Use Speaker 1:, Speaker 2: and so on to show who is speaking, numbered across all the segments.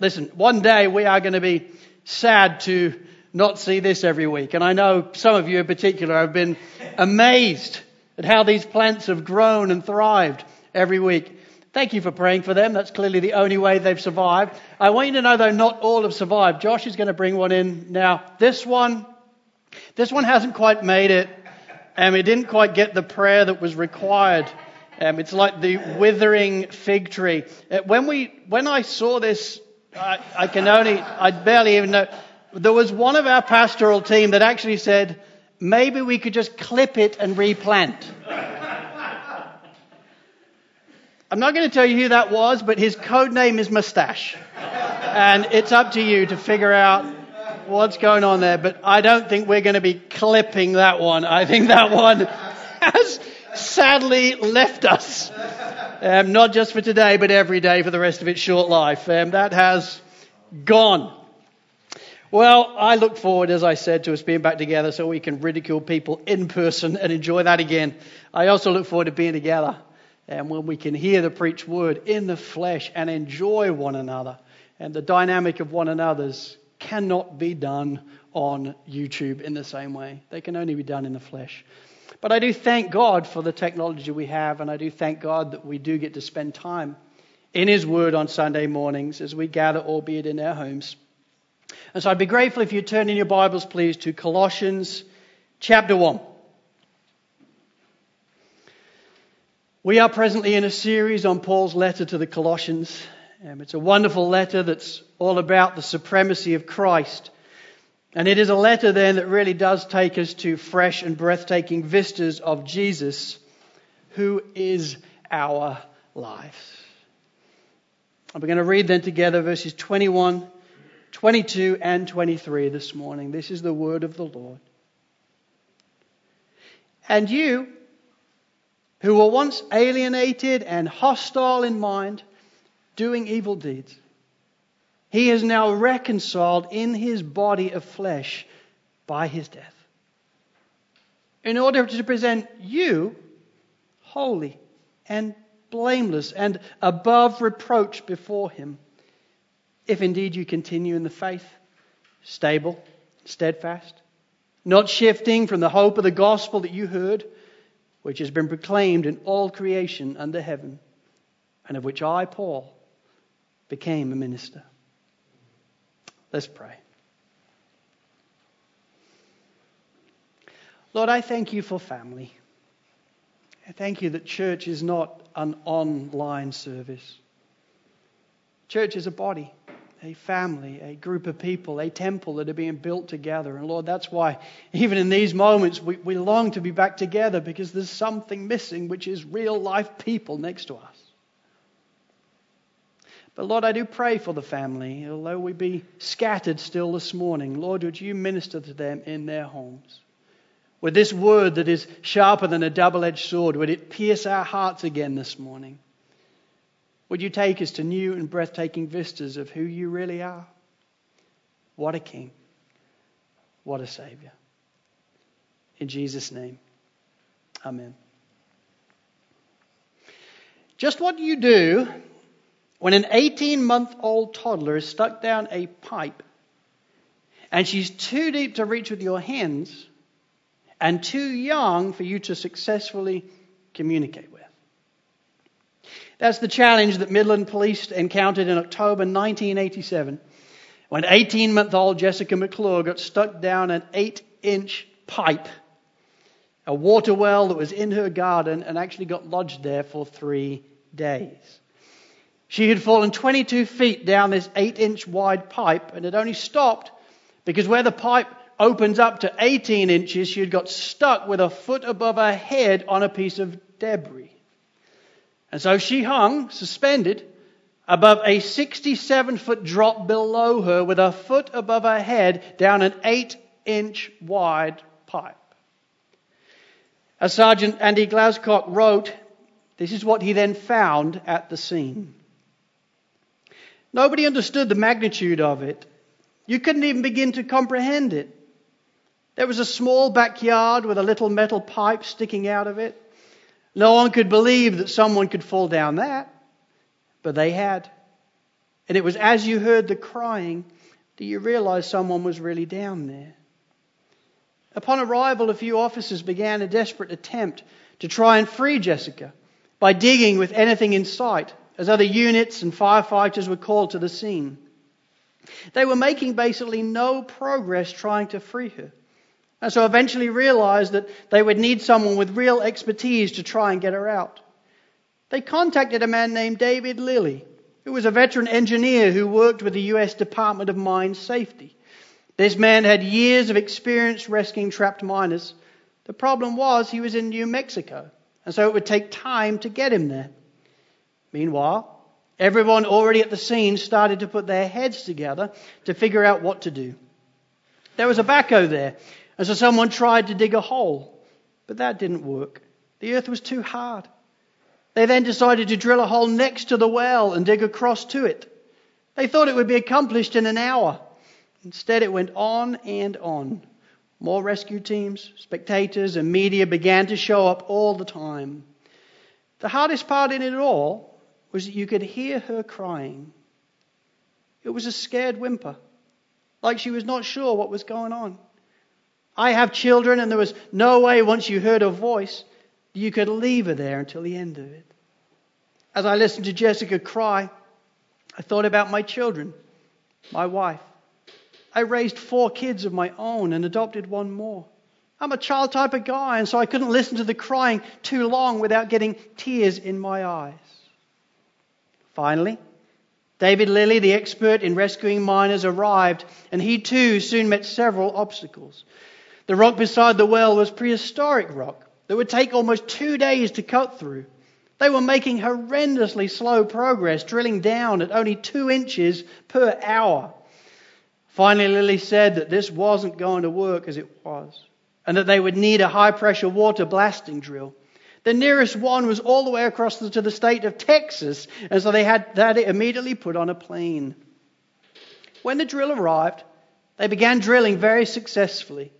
Speaker 1: Listen, one day we are going to be sad to not see this every week. And I know some of you in particular have been amazed at how these plants have grown and thrived every week. Thank you for praying for them. That's clearly the only way they've survived. I want you to know, though, not all have survived. Josh is going to bring one in now. This one, this one hasn't quite made it. and it didn't quite get the prayer that was required. Um, it's like the withering fig tree. Uh, when we, when I saw this, I, I can only, I barely even know. There was one of our pastoral team that actually said, maybe we could just clip it and replant. I'm not going to tell you who that was, but his code name is Mustache. And it's up to you to figure out what's going on there. But I don't think we're going to be clipping that one. I think that one has sadly left us. Um, not just for today, but every day for the rest of its short life. Um, that has gone. Well, I look forward, as I said, to us being back together so we can ridicule people in person and enjoy that again. I also look forward to being together and when we can hear the preached word in the flesh and enjoy one another. And the dynamic of one another's cannot be done on YouTube in the same way. They can only be done in the flesh. But I do thank God for the technology we have, and I do thank God that we do get to spend time in His Word on Sunday mornings as we gather, albeit in our homes. And so I'd be grateful if you turn in your Bibles, please, to Colossians chapter 1. We are presently in a series on Paul's letter to the Colossians. Um, it's a wonderful letter that's all about the supremacy of Christ. And it is a letter then that really does take us to fresh and breathtaking vistas of Jesus, who is our life. And we're going to read then together verses 21, 22, and 23 this morning. This is the word of the Lord. And you, who were once alienated and hostile in mind, doing evil deeds. He is now reconciled in his body of flesh by his death, in order to present you holy and blameless and above reproach before him, if indeed you continue in the faith, stable, steadfast, not shifting from the hope of the gospel that you heard which has been proclaimed in all creation under heaven, and of which I, Paul, became a minister. Let's pray. Lord, I thank you for family. I thank you that church is not an online service. Church is a body a family, a group of people, a temple that are being built together. And Lord, that's why even in these moments we, we long to be back together because there's something missing, which is real life people next to us. But Lord, I do pray for the family, although we be scattered still this morning. Lord, would you minister to them in their homes? With this word that is sharper than a double edged sword, would it pierce our hearts again this morning? Would you take us to new and breathtaking vistas of who you really are? What a King. What a Savior. In Jesus' name, Amen. Just what you do when an 18 month old toddler is stuck down a pipe and she's too deep to reach with your hands and too young for you to successfully communicate with? That's the challenge that Midland Police encountered in October 1987 when 18 month old Jessica McClure got stuck down an 8 inch pipe, a water well that was in her garden, and actually got lodged there for three days. She had fallen 22 feet down this 8 inch wide pipe and had only stopped because where the pipe opens up to 18 inches, she had got stuck with a foot above her head on a piece of debris. And so she hung, suspended, above a 67 foot drop below her with a foot above her head down an 8 inch wide pipe. As Sergeant Andy Glascock wrote, this is what he then found at the scene. Nobody understood the magnitude of it. You couldn't even begin to comprehend it. There was a small backyard with a little metal pipe sticking out of it. No one could believe that someone could fall down that, but they had. And it was as you heard the crying that you realized someone was really down there. Upon arrival, a few officers began a desperate attempt to try and free Jessica by digging with anything in sight as other units and firefighters were called to the scene. They were making basically no progress trying to free her. And so eventually realized that they would need someone with real expertise to try and get her out. They contacted a man named David Lilly, who was a veteran engineer who worked with the U.S. Department of Mine Safety. This man had years of experience rescuing trapped miners. The problem was he was in New Mexico, and so it would take time to get him there. Meanwhile, everyone already at the scene started to put their heads together to figure out what to do. There was a backhoe there, and so someone tried to dig a hole, but that didn't work. The earth was too hard. They then decided to drill a hole next to the well and dig across to it. They thought it would be accomplished in an hour. Instead, it went on and on. More rescue teams, spectators, and media began to show up all the time. The hardest part in it all was that you could hear her crying. It was a scared whimper, like she was not sure what was going on. I have children, and there was no way once you heard her voice you could leave her there until the end of it. As I listened to Jessica cry, I thought about my children, my wife. I raised four kids of my own and adopted one more. I'm a child type of guy, and so I couldn't listen to the crying too long without getting tears in my eyes. Finally, David Lilly, the expert in rescuing miners, arrived, and he too soon met several obstacles. The rock beside the well was prehistoric rock, that would take almost two days to cut through. They were making horrendously slow progress, drilling down at only two inches per hour. Finally, Lilly said that this wasn't going to work as it was, and that they would need a high pressure water blasting drill. The nearest one was all the way across to the state of Texas, and so they had that immediately put on a plane. When the drill arrived, they began drilling very successfully.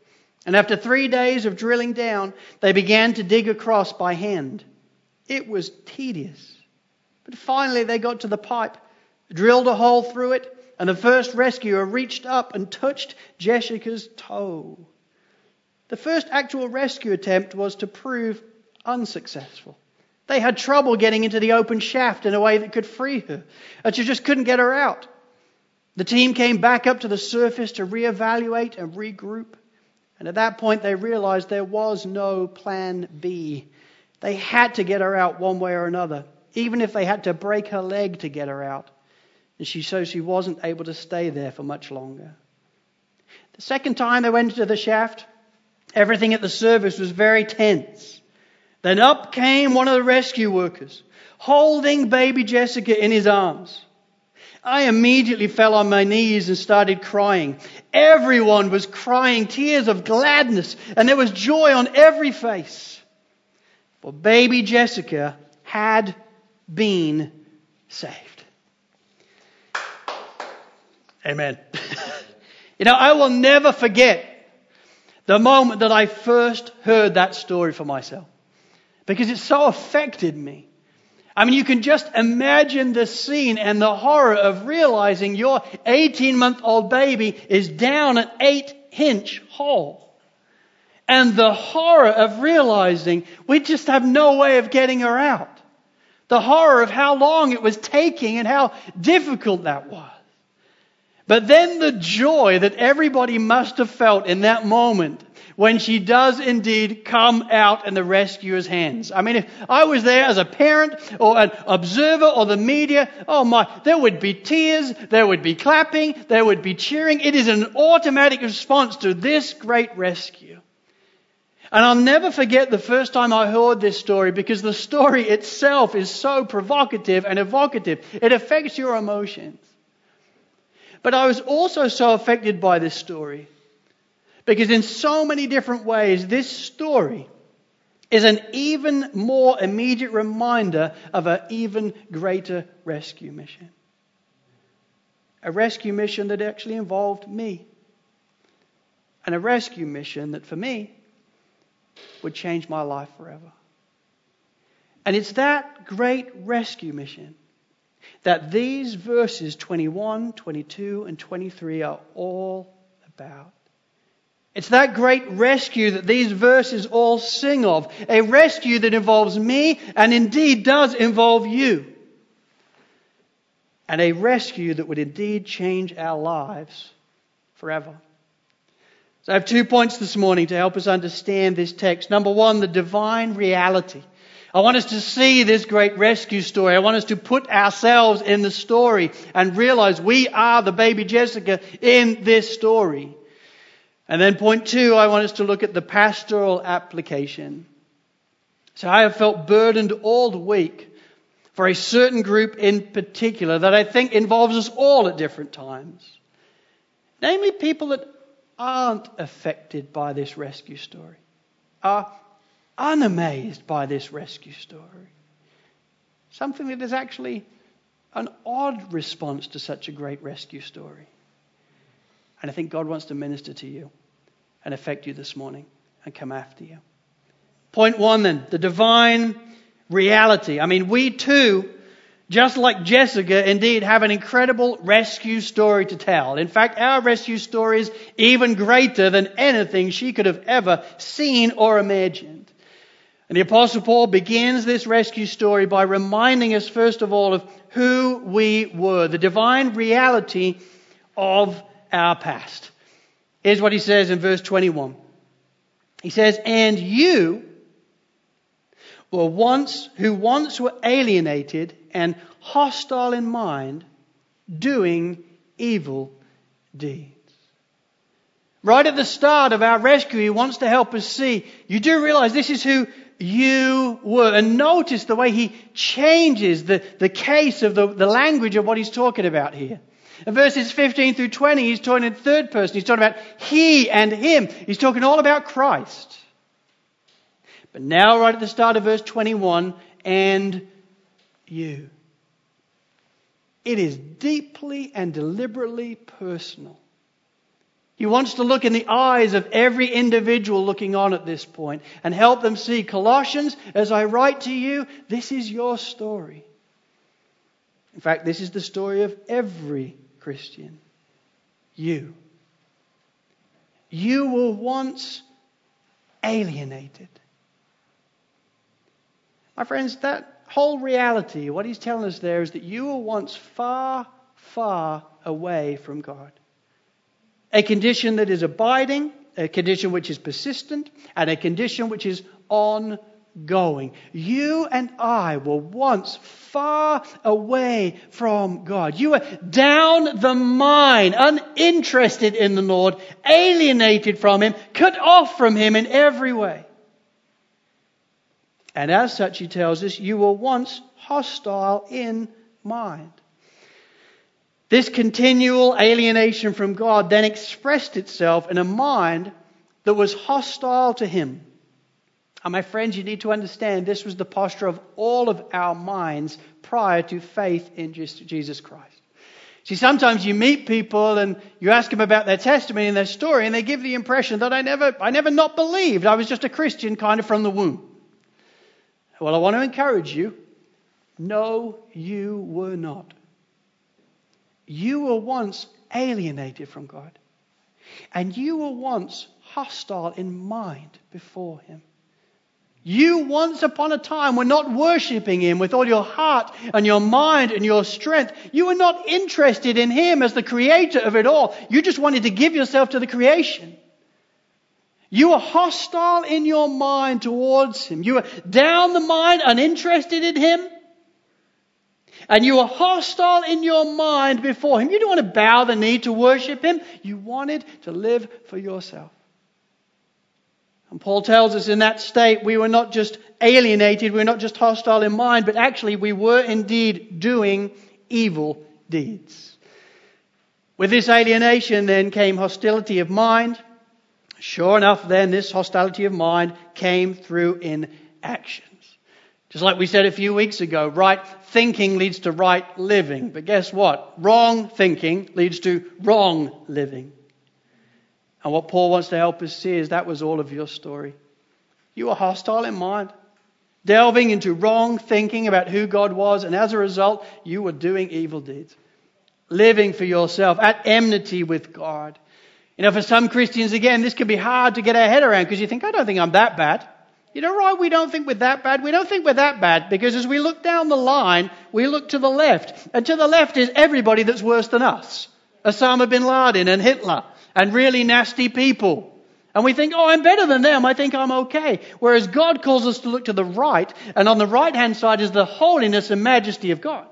Speaker 1: And after three days of drilling down, they began to dig across by hand. It was tedious. But finally, they got to the pipe, drilled a hole through it, and the first rescuer reached up and touched Jessica's toe. The first actual rescue attempt was to prove unsuccessful. They had trouble getting into the open shaft in a way that could free her, and she just couldn't get her out. The team came back up to the surface to reevaluate and regroup. And at that point, they realized there was no plan B. They had to get her out one way or another, even if they had to break her leg to get her out. And she, so she wasn't able to stay there for much longer. The second time they went into the shaft, everything at the surface was very tense. Then up came one of the rescue workers, holding baby Jessica in his arms. I immediately fell on my knees and started crying. Everyone was crying tears of gladness, and there was joy on every face. For baby Jessica had been saved. Amen. you know, I will never forget the moment that I first heard that story for myself because it so affected me. I mean, you can just imagine the scene and the horror of realizing your 18 month old baby is down an 8 inch hole. And the horror of realizing we just have no way of getting her out. The horror of how long it was taking and how difficult that was. But then the joy that everybody must have felt in that moment when she does indeed come out in the rescuer's hands. I mean, if I was there as a parent or an observer or the media, oh my, there would be tears, there would be clapping, there would be cheering. It is an automatic response to this great rescue. And I'll never forget the first time I heard this story because the story itself is so provocative and evocative. It affects your emotions. But I was also so affected by this story because in so many different ways, this story is an even more immediate reminder of an even greater rescue mission. A rescue mission that actually involved me. And a rescue mission that for me would change my life forever. And it's that great rescue mission that these verses 21, 22, and 23 are all about. It's that great rescue that these verses all sing of. A rescue that involves me and indeed does involve you. And a rescue that would indeed change our lives forever. So I have two points this morning to help us understand this text. Number one, the divine reality. I want us to see this great rescue story. I want us to put ourselves in the story and realize we are the baby Jessica in this story. And then point two, I want us to look at the pastoral application. So I have felt burdened all the week for a certain group in particular that I think involves us all at different times. Namely, people that aren't affected by this rescue story, are unamazed by this rescue story. Something that is actually an odd response to such a great rescue story. And I think God wants to minister to you and affect you this morning and come after you. Point one then, the divine reality. I mean, we too, just like Jessica, indeed have an incredible rescue story to tell. In fact, our rescue story is even greater than anything she could have ever seen or imagined. And the Apostle Paul begins this rescue story by reminding us, first of all, of who we were, the divine reality of our past. Here's what he says in verse 21. He says, And you were once, who once were alienated and hostile in mind, doing evil deeds. Right at the start of our rescue, he wants to help us see, you do realize this is who you were. And notice the way he changes the, the case of the, the language of what he's talking about here. In verses 15 through 20, he's talking in third person. He's talking about he and him. He's talking all about Christ. But now, right at the start of verse 21, and you. It is deeply and deliberately personal. He wants to look in the eyes of every individual looking on at this point and help them see Colossians, as I write to you, this is your story. In fact, this is the story of every Christian. You. You were once alienated. My friends, that whole reality, what he's telling us there is that you were once far, far away from God. A condition that is abiding, a condition which is persistent, and a condition which is on going. You and I were once far away from God. You were down the mine, uninterested in the Lord, alienated from Him, cut off from Him in every way. And as such, he tells us, you were once hostile in mind. This continual alienation from God then expressed itself in a mind that was hostile to Him. And my friends, you need to understand this was the posture of all of our minds prior to faith in Jesus Christ. See, sometimes you meet people and you ask them about their testimony and their story, and they give the impression that I never, I never not believed. I was just a Christian kind of from the womb. Well, I want to encourage you. No, you were not. You were once alienated from God. And you were once hostile in mind before Him. You once upon a time were not worshipping Him with all your heart and your mind and your strength. You were not interested in Him as the creator of it all. You just wanted to give yourself to the creation. You were hostile in your mind towards Him. You were down the mind, uninterested in Him. And you were hostile in your mind before Him. You didn't want to bow the knee to worship Him. You wanted to live for yourself. And Paul tells us in that state we were not just alienated, we were not just hostile in mind, but actually we were indeed doing evil deeds. With this alienation then came hostility of mind. Sure enough, then this hostility of mind came through in actions. Just like we said a few weeks ago, right thinking leads to right living. But guess what? Wrong thinking leads to wrong living. And what Paul wants to help us see is that was all of your story. You were hostile in mind, delving into wrong thinking about who God was, and as a result, you were doing evil deeds, living for yourself, at enmity with God. You know, for some Christians, again, this can be hard to get our head around because you think, I don't think I'm that bad. You know, right? We don't think we're that bad. We don't think we're that bad because as we look down the line, we look to the left. And to the left is everybody that's worse than us. Osama bin Laden and Hitler and really nasty people. And we think, oh, I'm better than them. I think I'm okay. Whereas God calls us to look to the right, and on the right hand side is the holiness and majesty of God.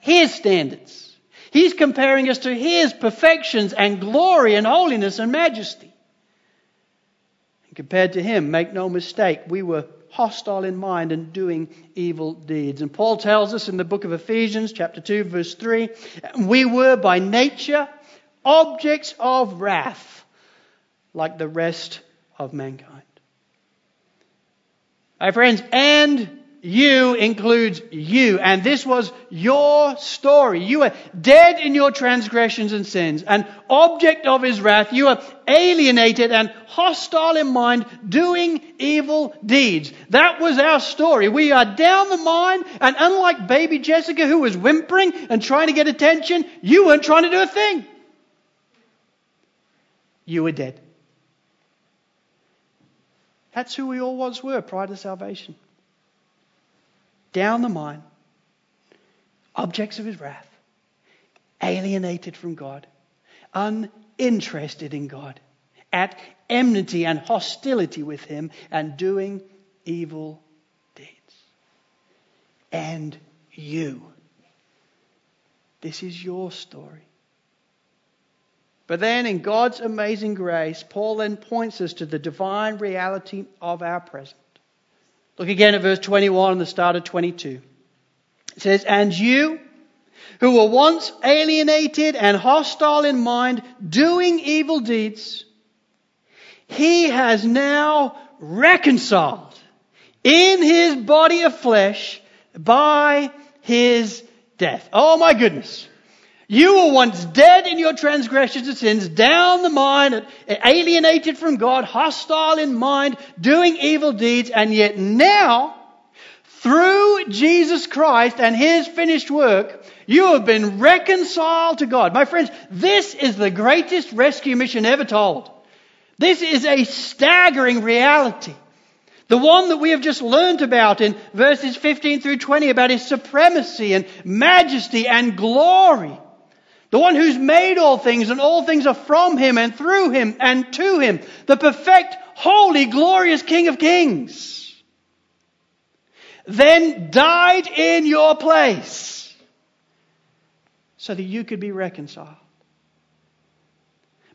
Speaker 1: His standards. He's comparing us to His perfections and glory and holiness and majesty. And compared to Him, make no mistake, we were hostile in mind and doing evil deeds. And Paul tells us in the book of Ephesians, chapter 2, verse 3, we were by nature objects of wrath like the rest of mankind. My friends, and you includes you. And this was your story. You were dead in your transgressions and sins, an object of his wrath. You were alienated and hostile in mind, doing evil deeds. That was our story. We are down the mine, and unlike baby Jessica, who was whimpering and trying to get attention, you weren't trying to do a thing. You were dead. That's who we all once were prior to salvation. Down the mine, objects of his wrath, alienated from God, uninterested in God, at enmity and hostility with him, and doing evil deeds. And you. This is your story. But then, in God's amazing grace, Paul then points us to the divine reality of our present. Look again at verse 21 and the start of 22. It says, And you, who were once alienated and hostile in mind, doing evil deeds, he has now reconciled in his body of flesh by his death. Oh my goodness. You were once dead in your transgressions and sins, down the mine, alienated from God, hostile in mind, doing evil deeds, and yet now, through Jesus Christ and His finished work, you have been reconciled to God. My friends, this is the greatest rescue mission ever told. This is a staggering reality. The one that we have just learned about in verses 15 through 20 about His supremacy and majesty and glory. The one who's made all things and all things are from him and through him and to him. The perfect, holy, glorious King of Kings. Then died in your place so that you could be reconciled.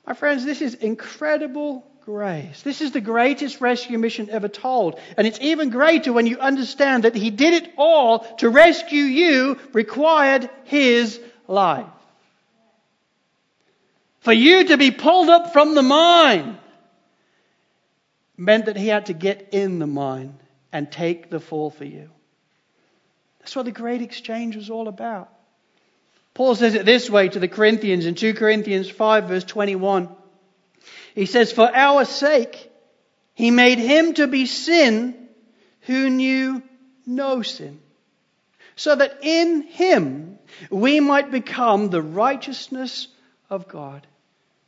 Speaker 1: My friends, this is incredible grace. This is the greatest rescue mission ever told. And it's even greater when you understand that He did it all to rescue you, required His life for you to be pulled up from the mine meant that he had to get in the mine and take the fall for you. That's what the great exchange was all about. Paul says it this way to the Corinthians in 2 Corinthians 5, verse 21. He says, For our sake, he made him to be sin who knew no sin, so that in him we might become the righteousness of God.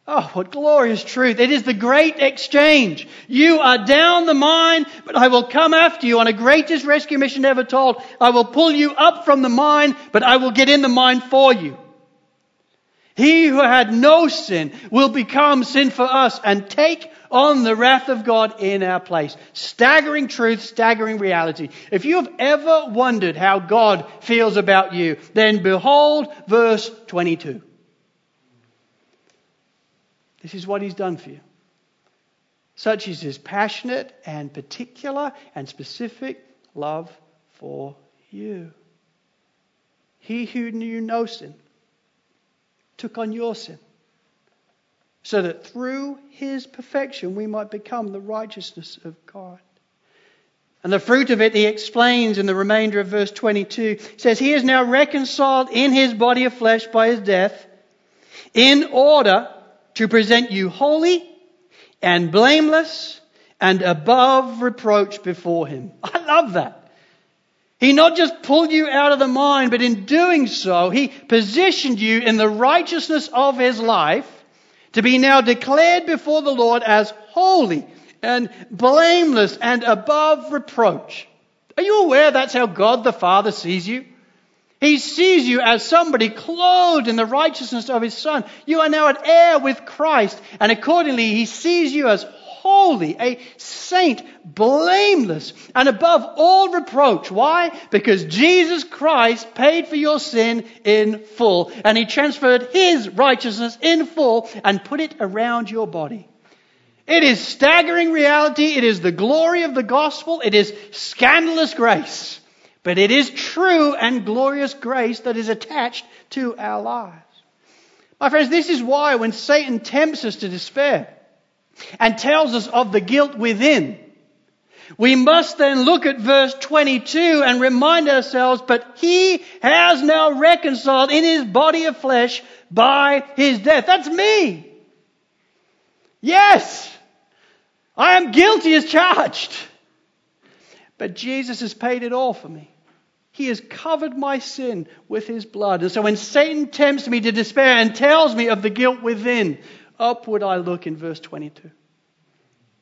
Speaker 1: Oh, what glorious truth. It is the great exchange. You are down the mine, but I will come after you on a greatest rescue mission ever told. I will pull you up from the mine, but I will get in the mine for you. He who had no sin will become sin for us and take on the wrath of God in our place. Staggering truth, staggering reality. If you have ever wondered how God feels about you, then behold verse 22. This is what he's done for you. Such is his passionate and particular and specific love for you. He who knew no sin took on your sin so that through his perfection we might become the righteousness of God. And the fruit of it, he explains in the remainder of verse 22, says, He is now reconciled in his body of flesh by his death, in order to present you holy and blameless and above reproach before him. I love that. He not just pulled you out of the mind, but in doing so, he positioned you in the righteousness of his life to be now declared before the Lord as holy and blameless and above reproach. Are you aware that's how God the Father sees you? He sees you as somebody clothed in the righteousness of his Son. You are now an heir with Christ, and accordingly, he sees you as holy, a saint, blameless, and above all reproach. Why? Because Jesus Christ paid for your sin in full, and he transferred his righteousness in full and put it around your body. It is staggering reality. It is the glory of the gospel. It is scandalous grace. But it is true and glorious grace that is attached to our lives. My friends, this is why when Satan tempts us to despair and tells us of the guilt within, we must then look at verse 22 and remind ourselves, but he has now reconciled in his body of flesh by his death. That's me. Yes. I am guilty as charged. But Jesus has paid it all for me. He has covered my sin with his blood. And so when Satan tempts me to despair and tells me of the guilt within, upward I look in verse 22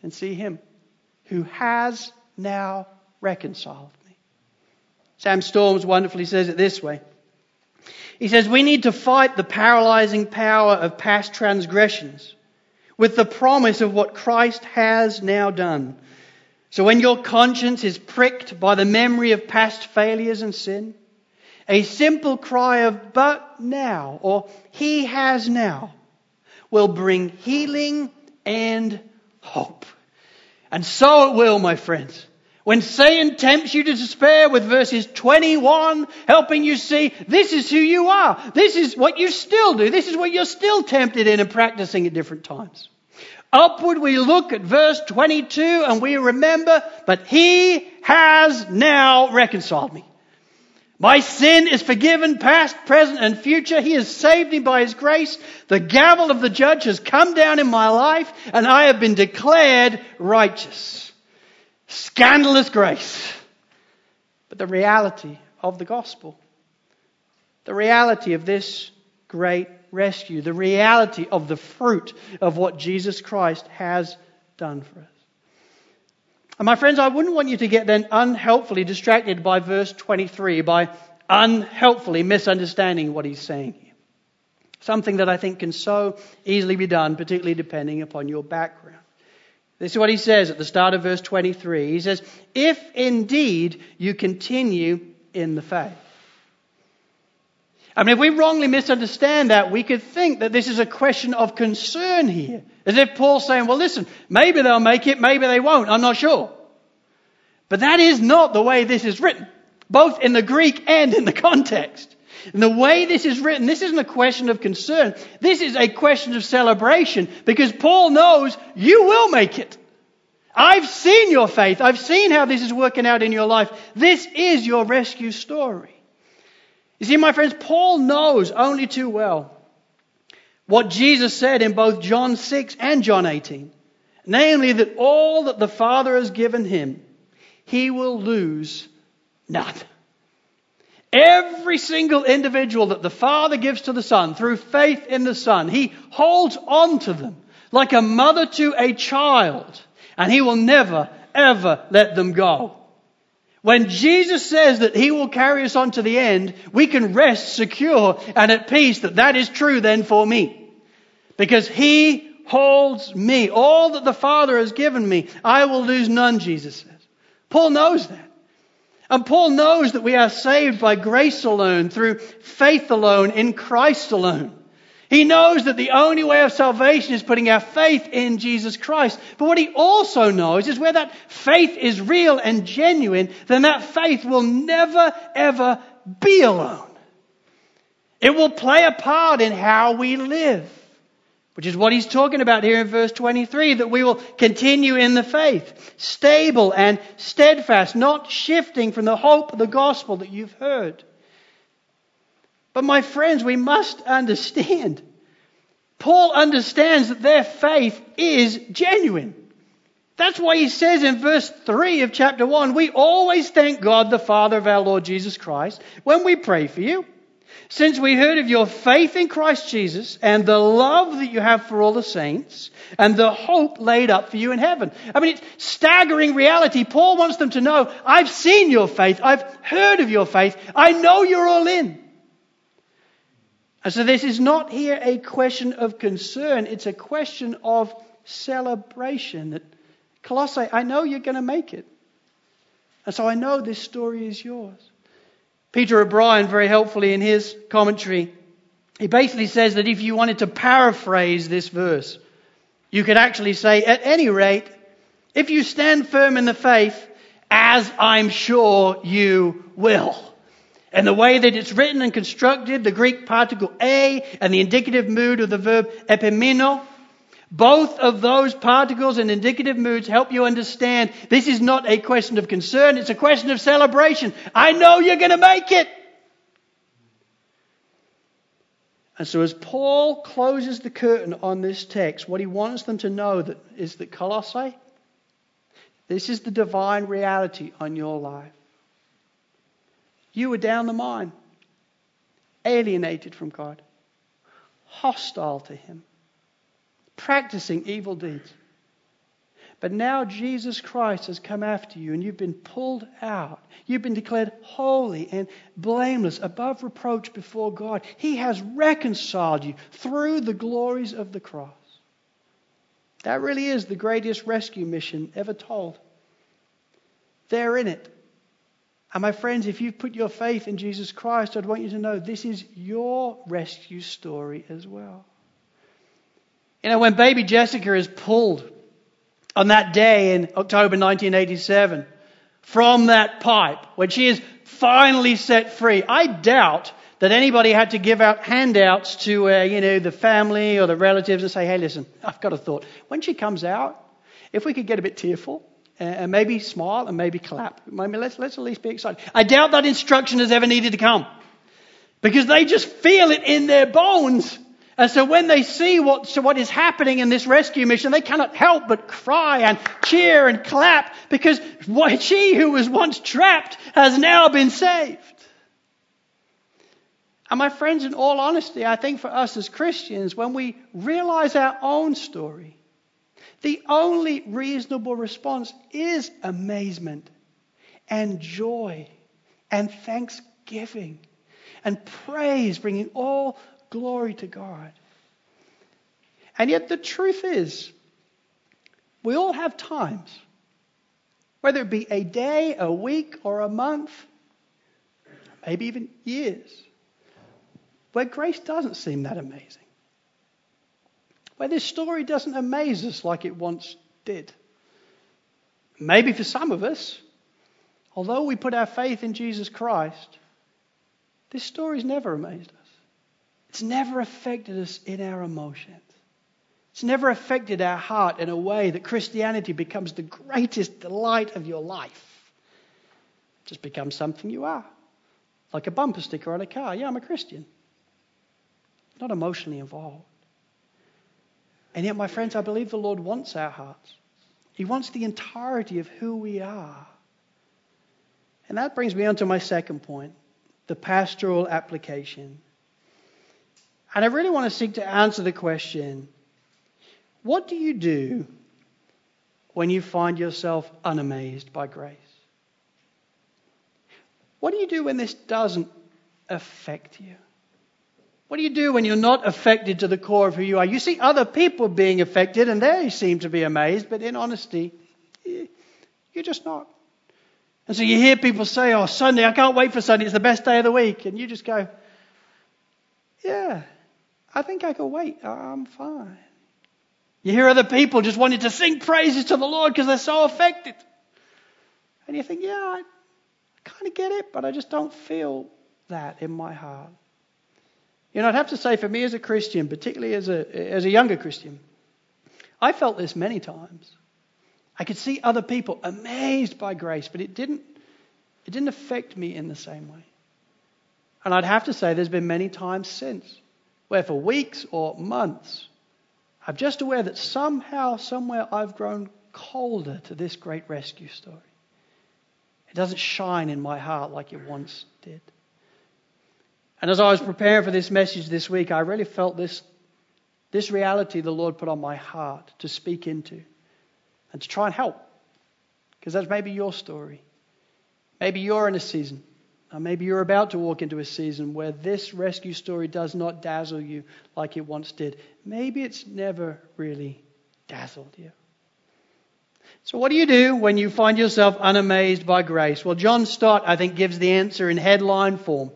Speaker 1: and see him who has now reconciled me. Sam Storms wonderfully says it this way. He says, We need to fight the paralyzing power of past transgressions with the promise of what Christ has now done. So when your conscience is pricked by the memory of past failures and sin, a simple cry of, but now, or he has now, will bring healing and hope. And so it will, my friends. When Satan tempts you to despair with verses 21, helping you see this is who you are. This is what you still do. This is what you're still tempted in and practicing at different times. Upward we look at verse 22 and we remember, but he has now reconciled me. My sin is forgiven, past, present, and future. He has saved me by His grace. The gavel of the judge has come down in my life, and I have been declared righteous. Scandalous grace. But the reality of the gospel, the reality of this great rescue, the reality of the fruit of what Jesus Christ has done for us. And my friends, I wouldn't want you to get then unhelpfully distracted by verse 23, by unhelpfully misunderstanding what he's saying here. Something that I think can so easily be done, particularly depending upon your background. This is what he says at the start of verse 23. He says, If indeed you continue in the faith. I mean, if we wrongly misunderstand that, we could think that this is a question of concern here. As if Paul's saying, well, listen, maybe they'll make it, maybe they won't, I'm not sure. But that is not the way this is written, both in the Greek and in the context. And the way this is written, this isn't a question of concern. This is a question of celebration because Paul knows you will make it. I've seen your faith. I've seen how this is working out in your life. This is your rescue story. You see, my friends, Paul knows only too well what Jesus said in both John 6 and John 18. Namely, that all that the Father has given him, he will lose none. Every single individual that the Father gives to the Son through faith in the Son, he holds on to them like a mother to a child, and he will never, ever let them go. When Jesus says that He will carry us on to the end, we can rest secure and at peace that that is true then for me. Because He holds me. All that the Father has given me, I will lose none, Jesus says. Paul knows that. And Paul knows that we are saved by grace alone, through faith alone, in Christ alone. He knows that the only way of salvation is putting our faith in Jesus Christ. But what he also knows is where that faith is real and genuine, then that faith will never ever be alone. It will play a part in how we live. Which is what he's talking about here in verse 23, that we will continue in the faith, stable and steadfast, not shifting from the hope of the gospel that you've heard. But my friends, we must understand. Paul understands that their faith is genuine. That's why he says in verse 3 of chapter 1, we always thank God the Father of our Lord Jesus Christ when we pray for you. Since we heard of your faith in Christ Jesus and the love that you have for all the saints and the hope laid up for you in heaven. I mean, it's staggering reality. Paul wants them to know, I've seen your faith. I've heard of your faith. I know you're all in. And so this is not here a question of concern. It's a question of celebration that Colossae, I know you're going to make it. And so I know this story is yours. Peter O'Brien, very helpfully in his commentary, he basically says that if you wanted to paraphrase this verse, you could actually say, at any rate, if you stand firm in the faith, as I'm sure you will. And the way that it's written and constructed, the Greek particle a and the indicative mood of the verb epimeno, both of those particles and indicative moods help you understand this is not a question of concern, it's a question of celebration. I know you're going to make it. And so, as Paul closes the curtain on this text, what he wants them to know that is that Colossae, this is the divine reality on your life. You were down the mine, alienated from God, hostile to Him practicing evil deeds. But now Jesus Christ has come after you and you've been pulled out. You've been declared holy and blameless, above reproach before God. He has reconciled you through the glories of the cross. That really is the greatest rescue mission ever told. They're in it. And my friends, if you've put your faith in Jesus Christ, I'd want you to know this is your rescue story as well. You know, when baby Jessica is pulled on that day in October 1987 from that pipe, when she is finally set free, I doubt that anybody had to give out handouts to, uh, you know, the family or the relatives and say, hey, listen, I've got a thought. When she comes out, if we could get a bit tearful, Uh, and maybe smile and maybe clap. Maybe let's, let's at least be excited. I doubt that instruction has ever needed to come. Because they just feel it in their bones and so when they see what, so what is happening in this rescue mission, they cannot help but cry and cheer and clap because what, she who was once trapped has now been saved. And my friends, in all honesty, I think for us as Christians, when we realize our own story, the only reasonable response is amazement and joy and thanksgiving and praise, bringing all Glory to God. And yet, the truth is, we all have times, whether it be a day, a week, or a month, maybe even years, where grace doesn't seem that amazing. Where this story doesn't amaze us like it once did. Maybe for some of us, although we put our faith in Jesus Christ, this story's never amazed us. It's never affected us in our emotions. It's never affected our heart in a way that Christianity becomes the greatest delight of your life. It just becomes something you are. Like a bumper sticker on a car. Yeah, I'm a Christian. Not emotionally involved. And yet, my friends, I believe the Lord wants our hearts. He wants the entirety of who we are. And that brings me on to my second point the pastoral application. And I really want to seek to answer the question what do you do when you find yourself unamazed by grace? What do you do when this doesn't affect you? What do you do when you're not affected to the core of who you are? You see other people being affected and they seem to be amazed, but in honesty, you're just not. And so you hear people say, Oh, Sunday, I can't wait for Sunday, it's the best day of the week. And you just go, Yeah, I think I can wait. I'm fine. You hear other people just wanting to sing praises to the Lord because they're so affected. And you think, yeah, I kind of get it, but I just don't feel that in my heart. You know, I'd have to say for me as a Christian, particularly as a, as a younger Christian, I felt this many times. I could see other people amazed by grace, but it didn't, it didn't affect me in the same way. And I'd have to say there's been many times since where for weeks or months, I'm just aware that somehow, somewhere, I've grown colder to this great rescue story. It doesn't shine in my heart like it once did. And as I was preparing for this message this week, I really felt this, this reality the Lord put on my heart to speak into and to try and help. Because that's maybe your story. Maybe you're in a season, or maybe you're about to walk into a season where this rescue story does not dazzle you like it once did. Maybe it's never really dazzled you. So, what do you do when you find yourself unamazed by grace? Well, John Stott, I think, gives the answer in headline form.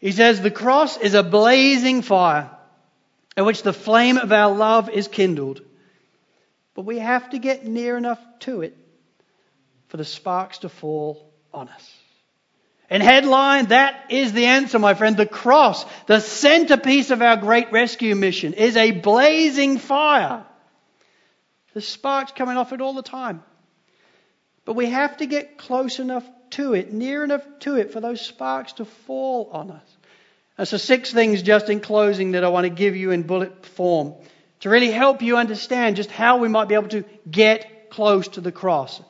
Speaker 1: He says, The cross is a blazing fire in which the flame of our love is kindled. But we have to get near enough to it for the sparks to fall on us. In headline, that is the answer, my friend. The cross, the centerpiece of our great rescue mission, is a blazing fire. The sparks coming off it all the time. But we have to get close enough to it, near enough to it, for those sparks to fall on us. And so, six things just in closing that I want to give you in bullet form to really help you understand just how we might be able to get close to the cross,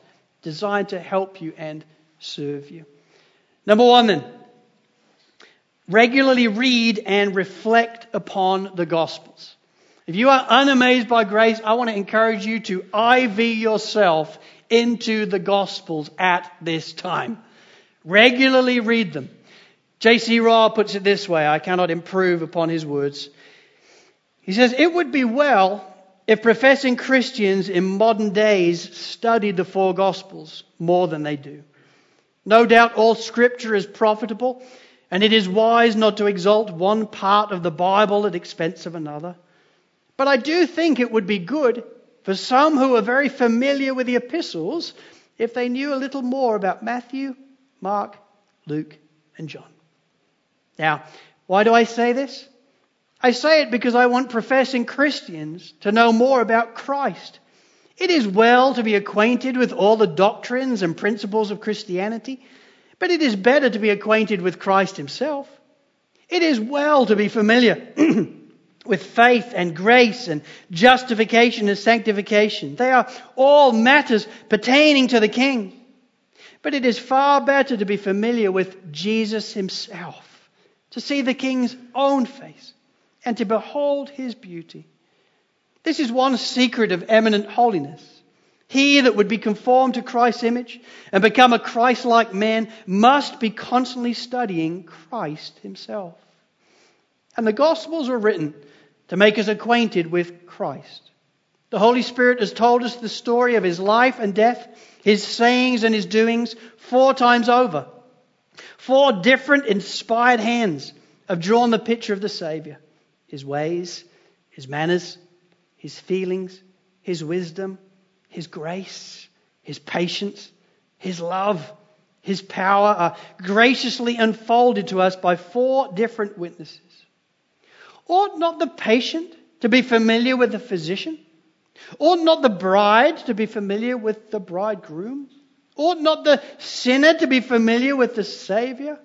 Speaker 1: designed to help you and serve you. Number one, then, regularly read and reflect upon the Gospels. If you are unamazed by grace, I want to encourage you to IV yourself into the Gospels at this time. Regularly read them. J.C. Ryle puts it this way I cannot improve upon his words. He says, It would be well if professing Christians in modern days studied the four Gospels more than they do. No doubt all Scripture is profitable, and it is wise not to exalt one part of the Bible at expense of another. But I do think it would be good for some who are very familiar with the epistles if they knew a little more about Matthew, Mark, Luke, and John. Now, why do I say this? I say it because I want professing Christians to know more about Christ. It is well to be acquainted with all the doctrines and principles of Christianity, but it is better to be acquainted with Christ Himself. It is well to be familiar with faith and grace and justification and sanctification. They are all matters pertaining to the King. But it is far better to be familiar with Jesus Himself, to see the King's own face, and to behold His beauty. This is one secret of eminent holiness. He that would be conformed to Christ's image and become a Christ like man must be constantly studying Christ Himself. And the Gospels were written to make us acquainted with Christ. The Holy Spirit has told us the story of His life and death, His sayings and His doings four times over. Four different inspired hands have drawn the picture of the Savior His ways, His manners, His feelings, His wisdom, His grace, His patience, His love, His power are graciously unfolded to us by four different witnesses. Ought not the patient to be familiar with the physician? Ought not the bride to be familiar with the bridegroom? Ought not the sinner to be familiar with the Savior?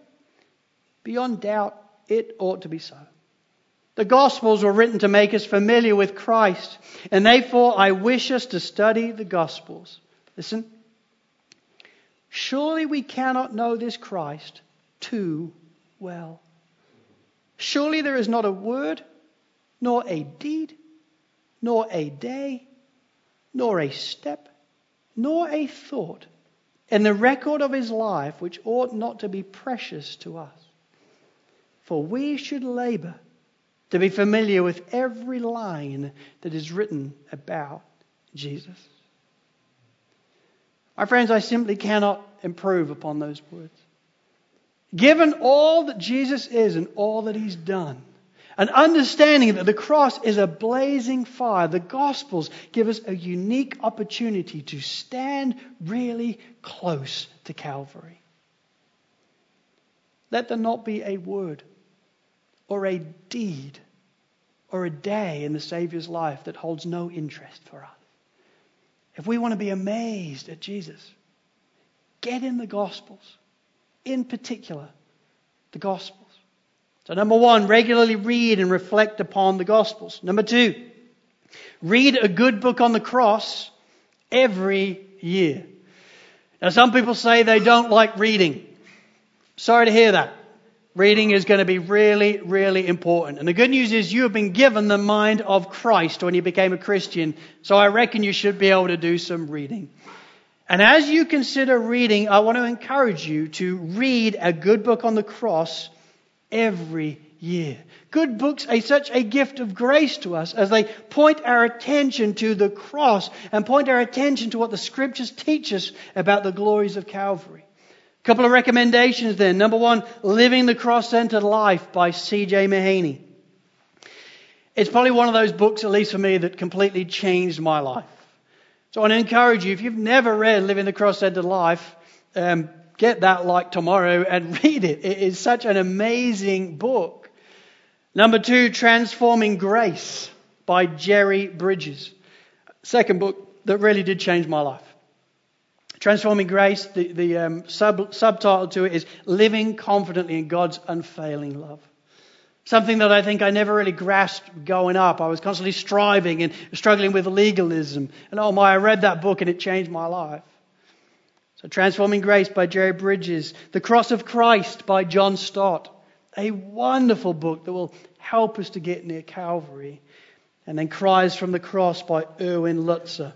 Speaker 1: Beyond doubt, it ought to be so. The Gospels were written to make us familiar with Christ, and therefore I wish us to study the Gospels. Listen. Surely we cannot know this Christ too well. Surely there is not a word, nor a deed, nor a day, nor a step, nor a thought in the record of his life which ought not to be precious to us. For we should labor to be familiar with every line that is written about Jesus. My friends, I simply cannot improve upon those words. Given all that Jesus is and all that he's done, an understanding that the cross is a blazing fire, the Gospels give us a unique opportunity to stand really close to Calvary. Let there not be a word or a deed or a day in the Savior's life that holds no interest for us. If we want to be amazed at Jesus, get in the Gospels in particular, the Gospels. So, number one, regularly read and reflect upon the Gospels. Number two, read a good book on the cross Every year. Now, some people say they don't like reading. Sorry to hear that. Reading is going to be really, really important. And the good news is you have been given the mind of Christ when you became a Christian. So I reckon you should be able to do some reading. And as you consider reading, I want to encourage you to read a good book on the cross every year. Good books are such a gift of grace to us as they point our attention to the cross and point our attention to what the scriptures teach us about the glories of Calvary. A couple of recommendations then. Number one, Living the Cross Centered Life by C.J. Mahaney. It's probably one of those books, at least for me, that completely changed my life. So I want to encourage you, if you've never read Living the Cross Centered Life, um, get that like tomorrow and read it. It is such an amazing book. Number two, Transforming Grace by Jerry Bridges. Second book that really did change my life. Transforming Grace, the, the um, sub, subtitle to it is Living Confidently in God's Unfailing Love. Something that I think I never really grasped going up. I was constantly striving and struggling with legalism. And oh my, I read that book and it changed my life. So, Transforming Grace by Jerry Bridges, The Cross of Christ by John Stott. A wonderful book that will help us to get near Calvary. And then Cries from the Cross by Erwin Lutzer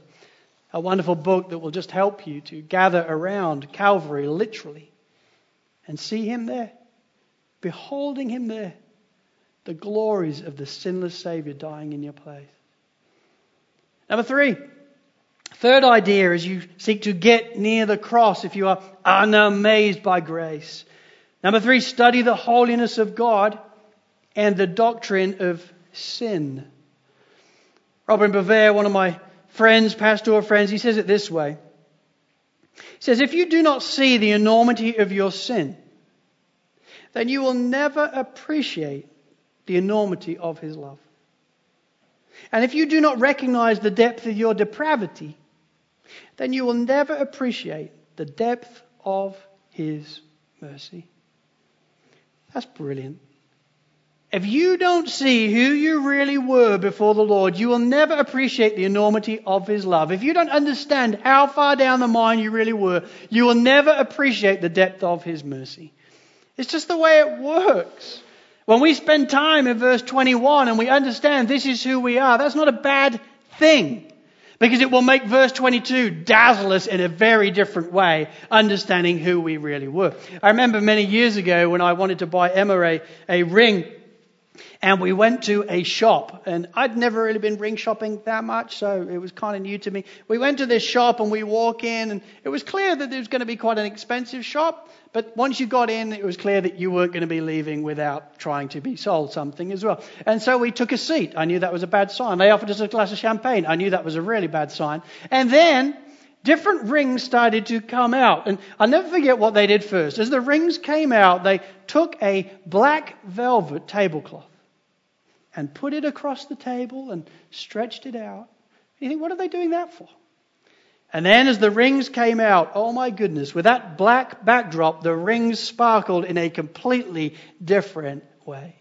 Speaker 1: a wonderful book that will just help you to gather around Calvary literally and see Him there, beholding Him there, the glories of the sinless Savior dying in your place. Number three, third idea as you seek to get near the cross if you are unamazed by grace. Number three, study the holiness of God and the doctrine of sin. Robin Bevere, one of my friends, pastoral friends, he says it this way. He says, If you do not see the enormity of your sin, then you will never appreciate the enormity of his love. And if you do not recognize the depth of your depravity, then you will never appreciate the depth of his mercy. That's brilliant. If you don't see who you really were before the Lord, you will never appreciate the enormity of His love. If you don't understand how far down the mine you really were, you will never appreciate the depth of His mercy. It's just the way it works. When we spend time in verse 21 and we understand this is who we are, that's not a bad thing. Because it will make verse 22 dazzle us in a very different way, understanding who we really were. I remember many years ago when I wanted to buy Emma a, a ring and we went to a shop, and I'd never really been ring shopping that much, so it was kind of new to me. We went to this shop and we walk in, and it was clear that it was going to be quite an expensive shop. But once you got in, it was clear that you weren't going to be leaving without trying to be sold something as well. And so we took a seat. I knew that was a bad sign. They offered us a glass of champagne. I knew that was a really bad sign. And then different rings started to come out. And I'll never forget what they did first. As the rings came out, they took a black velvet tablecloth and put it across the table and stretched it out. You think, what are they doing that for? And then as the rings came out, oh my goodness, with that black backdrop, the rings sparkled in a completely different way.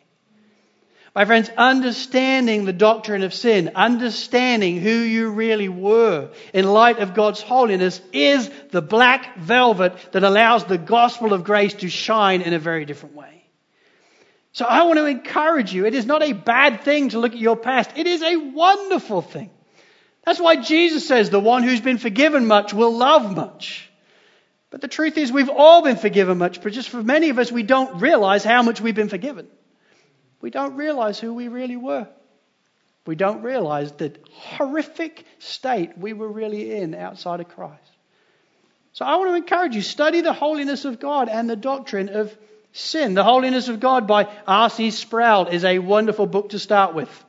Speaker 1: My friends, understanding the doctrine of sin, understanding who you really were in light of God's holiness is the black velvet that allows the gospel of grace to shine in a very different way. So I want to encourage you. It is not a bad thing to look at your past. It is a wonderful thing. That's why Jesus says the one who's been forgiven much will love much. But the truth is we've all been forgiven much, but just for many of us, we don't realize how much we've been forgiven. We don't realize who we really were. We don't realize the horrific state we were really in outside of Christ. So I want to encourage you, study the holiness of God and the doctrine of Sin, The Holiness of God by R.C. Sproul is a wonderful book to start with.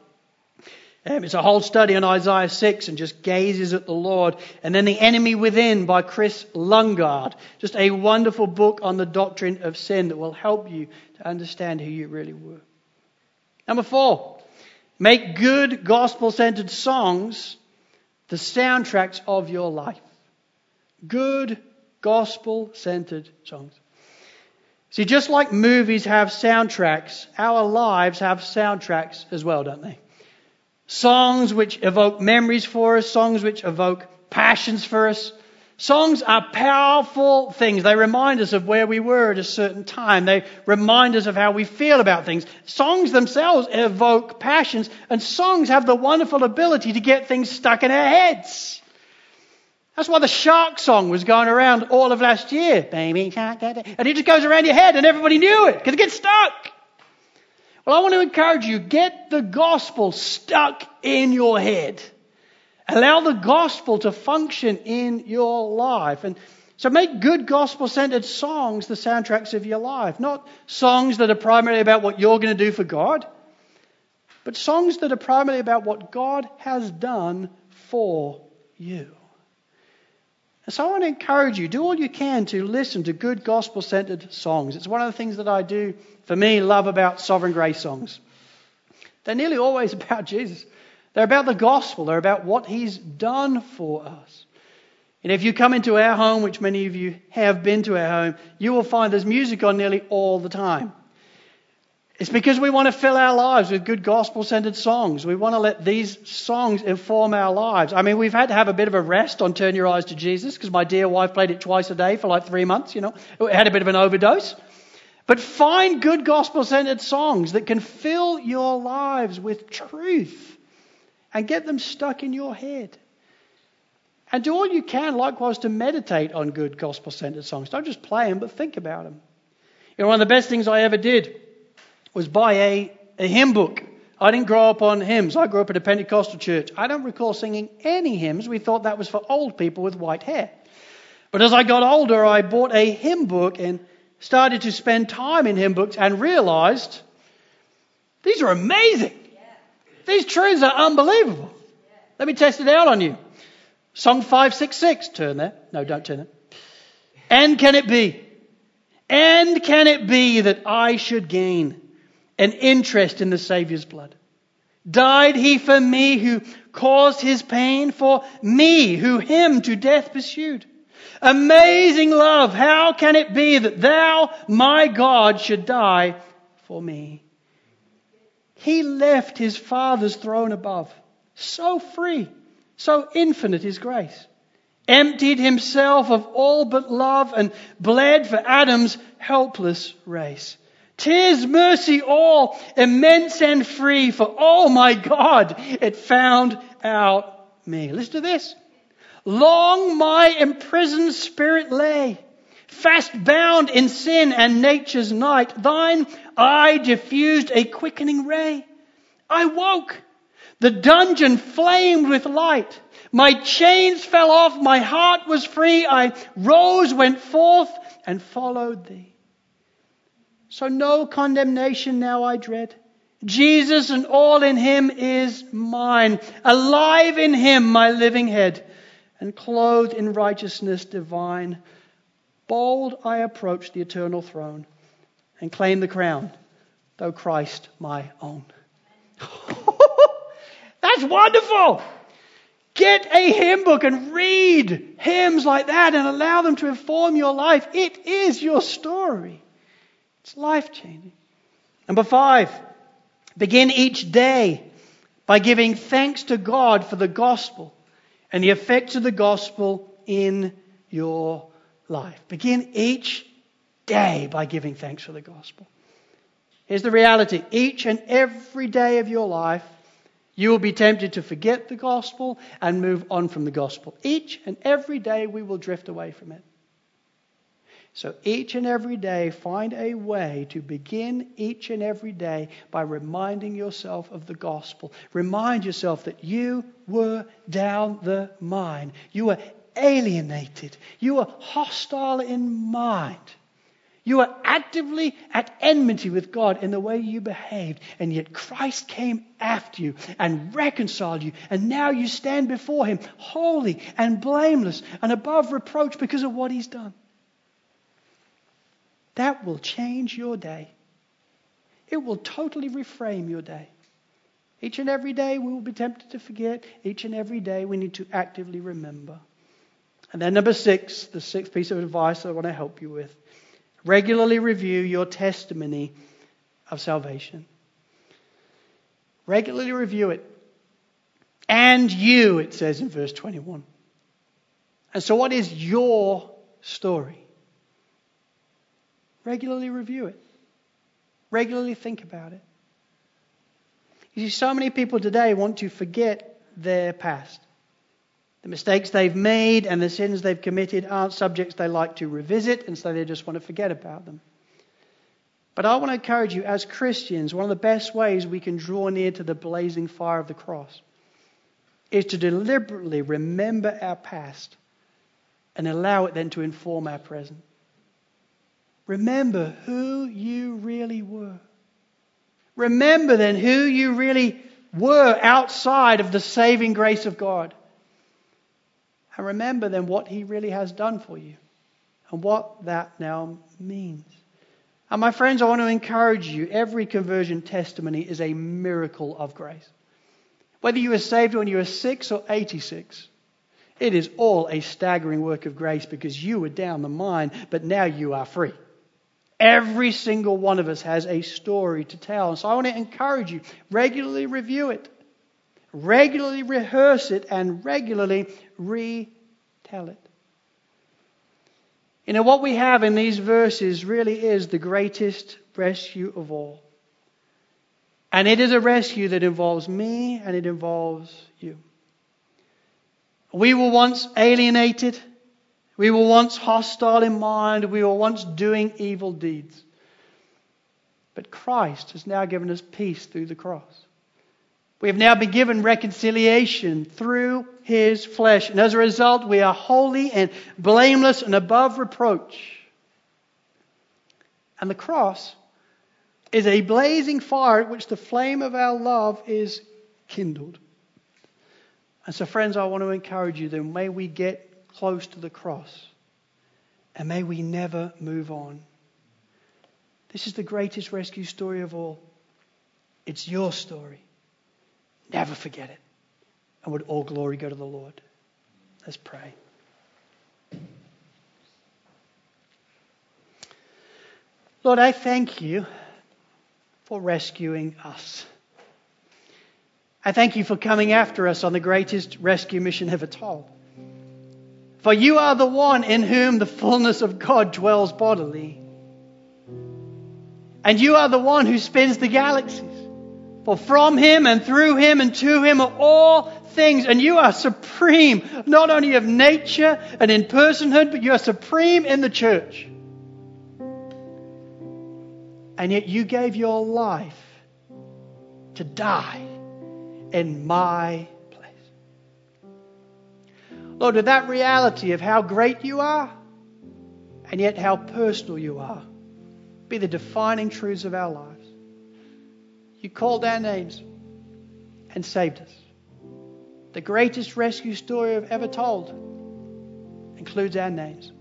Speaker 1: Um, it's a whole study on Isaiah 6 and just gazes at the Lord. And then The Enemy Within by Kris Lundgaard. Just a wonderful book on the doctrine of sin that will help you to understand who you really were. Number four, make good gospel centered songs the soundtracks of your life. Good gospel centered songs. See, just like movies have soundtracks, our lives have soundtracks as well, don't they? Songs which evoke memories for us, songs which evoke passions for us. Songs are powerful things. They remind us of where we were at a certain time. They remind us of how we feel about things. Songs themselves evoke passions, and songs have the wonderful ability to get things stuck in our heads. That's why the shark song was going around all of last year. Baby shark, and it just goes around your head, and everybody knew it because it gets stuck. Well, I want to encourage you get the gospel stuck in your head. Allow the gospel to function in your life. And so make good gospel centered songs the soundtracks of your life. Not songs that are primarily about what you're going to do for God, but songs that are primarily about what God has done for you. And so I want to encourage you, do all you can to listen to good gospel centered songs. It's one of the things that I do, for me, love about sovereign grace songs. They're nearly always about Jesus. They're about the gospel. They're about what he's done for us. And if you come into our home, which many of you have been to our home, you will find there's music on nearly all the time. It's because we want to fill our lives with good gospel centered songs. We want to let these songs inform our lives. I mean, we've had to have a bit of a rest on Turn Your Eyes to Jesus because my dear wife played it twice a day for like three months, you know. It had a bit of an overdose. But find good gospel centered songs that can fill your lives with truth and get them stuck in your head. And do all you can, likewise, to meditate on good gospel centered songs. Don't just play them, but think about them. You know, one of the best things I ever did was buy a, a hymn book. I didn't grow up on hymns. I grew up at a Pentecostal church. I don't recall singing any hymns. We thought that was for old people with white hair. But as I got older, I bought a hymn book and started to spend time in hymn books and realized these are amazing. These truths are unbelievable. Let me test it out on you. Song 566. Turn there. No, don't turn it. And can it be? And can it be that I should gain an interest in the Saviour's blood? Died he for me who caused his pain, for me who him to death pursued? Amazing love, how can it be that thou, my God, should die for me? He left his Father's throne above, so free, so infinite his grace, emptied himself of all but love and bled for Adam's helpless race. Tis mercy all, immense and free, for oh my God, it found out me. Listen to this. Long my imprisoned spirit lay, fast bound in sin and nature's night. Thine eye diffused a quickening ray. I woke. The dungeon flamed with light. My chains fell off. My heart was free. I rose, went forth, and followed thee. So no condemnation now I dread. Jesus and all in him is mine. Alive in him, my living head, and clothed in righteousness divine. Bold I approach the eternal throne and claim the crown, though Christ my own. That's wonderful. Get a hymn book and read hymns like that and allow them to inform your life. It is your story. It's life changing. Number five, begin each day by giving thanks to God for the gospel and the effects of the gospel in your life. Begin each day by giving thanks for the gospel. Here's the reality each and every day of your life, you will be tempted to forget the gospel and move on from the gospel. Each and every day, we will drift away from it. So each and every day, find a way to begin each and every day by reminding yourself of the gospel. Remind yourself that you were down the mine. You were alienated. You were hostile in mind. You are actively at enmity with God in the way you behaved, and yet Christ came after you and reconciled you, and now you stand before Him holy and blameless and above reproach because of what He's done. That will change your day. It will totally reframe your day. Each and every day we will be tempted to forget. Each and every day we need to actively remember. And then, number six, the sixth piece of advice I want to help you with Regularly review your testimony of salvation. Regularly review it. And you, it says in verse 21. And so, what is your story? Regularly review it, regularly think about it. You see, so many people today want to forget their past. The mistakes they've made and the sins they've committed aren't subjects they like to revisit, and so they just want to forget about them. But I want to encourage you, as Christians, one of the best ways we can draw near to the blazing fire of the cross is to deliberately remember our past and allow it then to inform our present. Remember who you really were. Remember then who you really were outside of the saving grace of God. And remember then what He really has done for you and what that now means. And my friends, I want to encourage you every conversion testimony is a miracle of grace. Whether you were saved when you were six or 86, it is all a staggering work of grace because you were down the mine, but now you are free. Every single one of us has a story to tell. And So I want to encourage you regularly review it, regularly rehearse it, and regularly retell it. You know, what we have in these verses really is the greatest rescue of all. And it is a rescue that involves me and it involves you. We were once alienated. We were once hostile in mind. We were once doing evil deeds. But Christ has now given us peace through the cross. We have now been given reconciliation through his flesh. And as a result, we are holy and blameless and above reproach. And the cross is a blazing fire at which the flame of our love is kindled. And so, friends, I want to encourage you then, may we get close to the cross and may we never move on. This is the greatest rescue story of all. It's your story. Never forget it. And would all glory go to the Lord? Let's pray. Lord, I thank you for rescuing us. I thank you for coming after us on the greatest rescue mission ever told. For you are the one in whom the fullness of God dwells bodily. And you are the one who spins the galaxies. For from him and through him and to him are all things. And you are supreme, not only of nature and in personhood, but you are supreme in the church. And yet you gave your life to die in my place. Lord, with that reality of how great you are and yet how personal you are, be the defining truths of our lives. You called our names and saved us. The greatest rescue story I've ever told includes our names.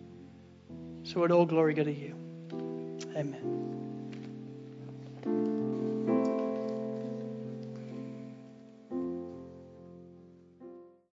Speaker 1: So, would all glory go to you. Amen.